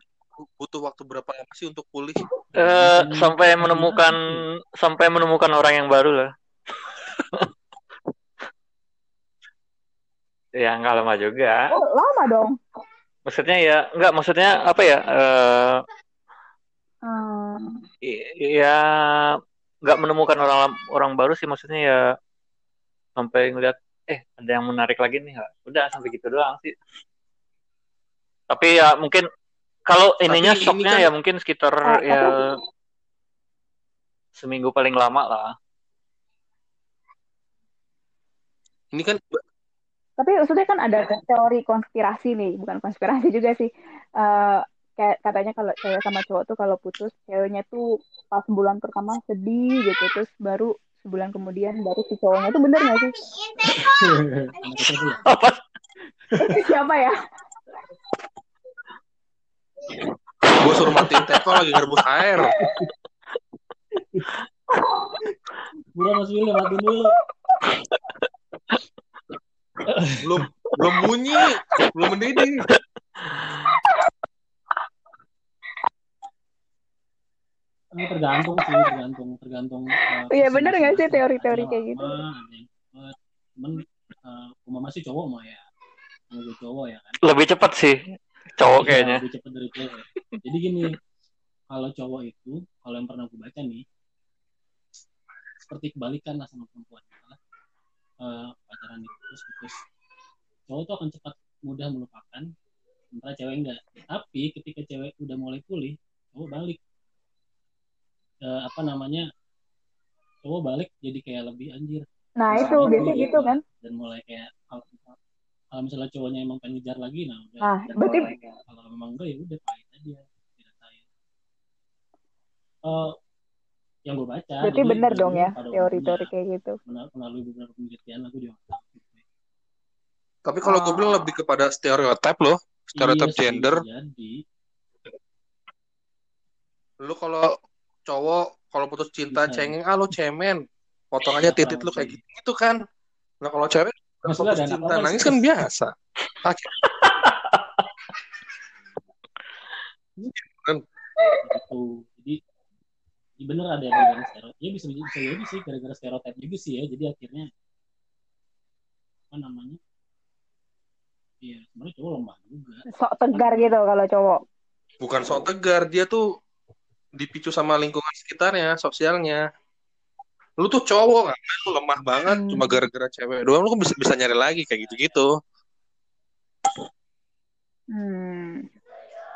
butuh waktu berapa lama sih untuk pulih?
Eh, sampai menemukan sampai menemukan orang yang baru lah ya nggak lama juga.
Oh, lama dong.
maksudnya ya nggak maksudnya apa ya eh
Hmm.
ya nggak menemukan orang orang baru sih maksudnya ya sampai ngeliat eh ada yang menarik lagi nih nggak? Udah sampai gitu doang sih. Tapi ya mungkin kalau ininya
ini
shocknya
kan-
ya mungkin sekitar
Eh,
ya seminggu paling lama lah.
Ini kan
Tapi maksudnya kan ada teori konspirasi nih, bukan konspirasi juga sih. Eh, kayak katanya kalau cewek sama cowok tuh kalau putus, ceweknya tuh pas bulan pertama sedih gitu, terus baru sebulan kemudian baru si cowoknya tuh bener gak sih? Siapa ya?
gue suruh matiin teko lagi ngerebus air.
Buruan Mas Willy, matiin dulu.
Belum belum bunyi, belum mendidih.
Ini tergantung sih, tergantung tergantung. eh,
Iya,
visi
bener nggak sih teori-teori kayak gitu?
Cuman eh, umumnya sih cowok mah ya. Gue cowok ya kan.
lebih cepat sih cowok
Iya,
kayaknya
lebih cepet dari cewek. Jadi gini, kalau cowok itu, kalau yang pernah gue baca nih, seperti kebalikan lah sama perempuan. Malah, eh, pacaran itu terus putus. Cowok tuh akan cepat mudah melupakan, sementara cewek enggak. Tapi ketika cewek udah mulai pulih, cowok balik. Eh, apa namanya? Cowok balik jadi kayak lebih anjir
Nah itu
Sama
biasanya gitu kan?
dan mulai kayak kalau kalau misalnya cowoknya emang pengen ngejar lagi nah udah dan
berarti-
kalau memang enggak ya udah pahit aja dirasain Eh, yang gue baca
Berarti
jadi
bener dong ya teori-teori kayak gitu.
melalui beberapa penelitian aku juga
Tapi kalau gue bilang lebih kepada stereotip loh, stereotip
Iya
gender.
jadi
Lu kalau cowok kalau putus cinta
Bisa.
cengeng, ah lu cemen. Potongannya
Iya,
titit lu kayak gitu, gitu kan. Nah kalau cewek putus cinta nangis kan biasa. Ah,
jadi ya bener ada gara-gara stereotip ya bisa bisa jadi sih gara-gara stereotip juga sih ya jadi akhirnya apa namanya Iya, sebenarnya cowok lemah juga.
Sok tegar gitu kalau cowok.
bukan sok tegar, dia tuh dipicu sama lingkungan sekitarnya, sosialnya. Lu tuh cowok kan, lu lemah banget,
Hmm.
cuma gara-gara cewek doang lu bisa bisa nyari lagi kayak gitu-gitu.
Hmm.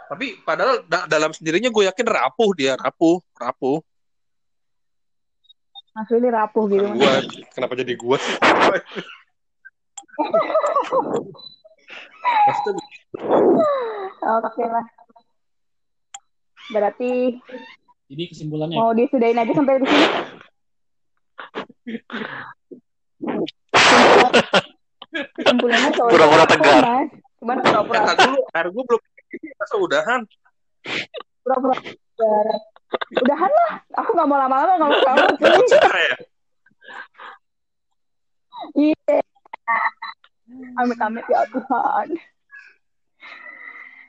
Tapi padahal da- dalam sendirinya gue yakin rapuh dia, rapuh, rapuh.
Mas Willy rapuh gitu.
Bukan gua, kenapa jadi gua sih? Maksudnya
Oke lah. Berarti
Jadi kesimpulannya
mau disudahin aja sampai di sini. Kesimpulannya cowok
Pura-pura tegar.
Cuman pura-pura
Eh, tadi dulu, gue belum masa udahan.
pura-pura tegar. Udahan lah. Aku nggak mau lama-lama nggak mau kamu.
Ya?
Iya. Amit-amit ya Tuhan.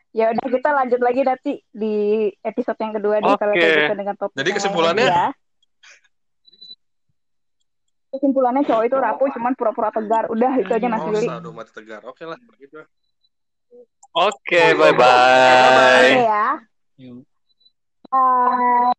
Ya udah kita lanjut lagi nanti di episode yang kedua deh kalau kayak gitu dengan topik.
Jadi kesimpulannya?
ya. Kesimpulannya cowok itu rapuh cuman pura-pura tegar. Udah itu aja Mas
Oh, saldo mati tegar. Oke lah, gitu.
Oke, bye bye.
Oke ya. Bye.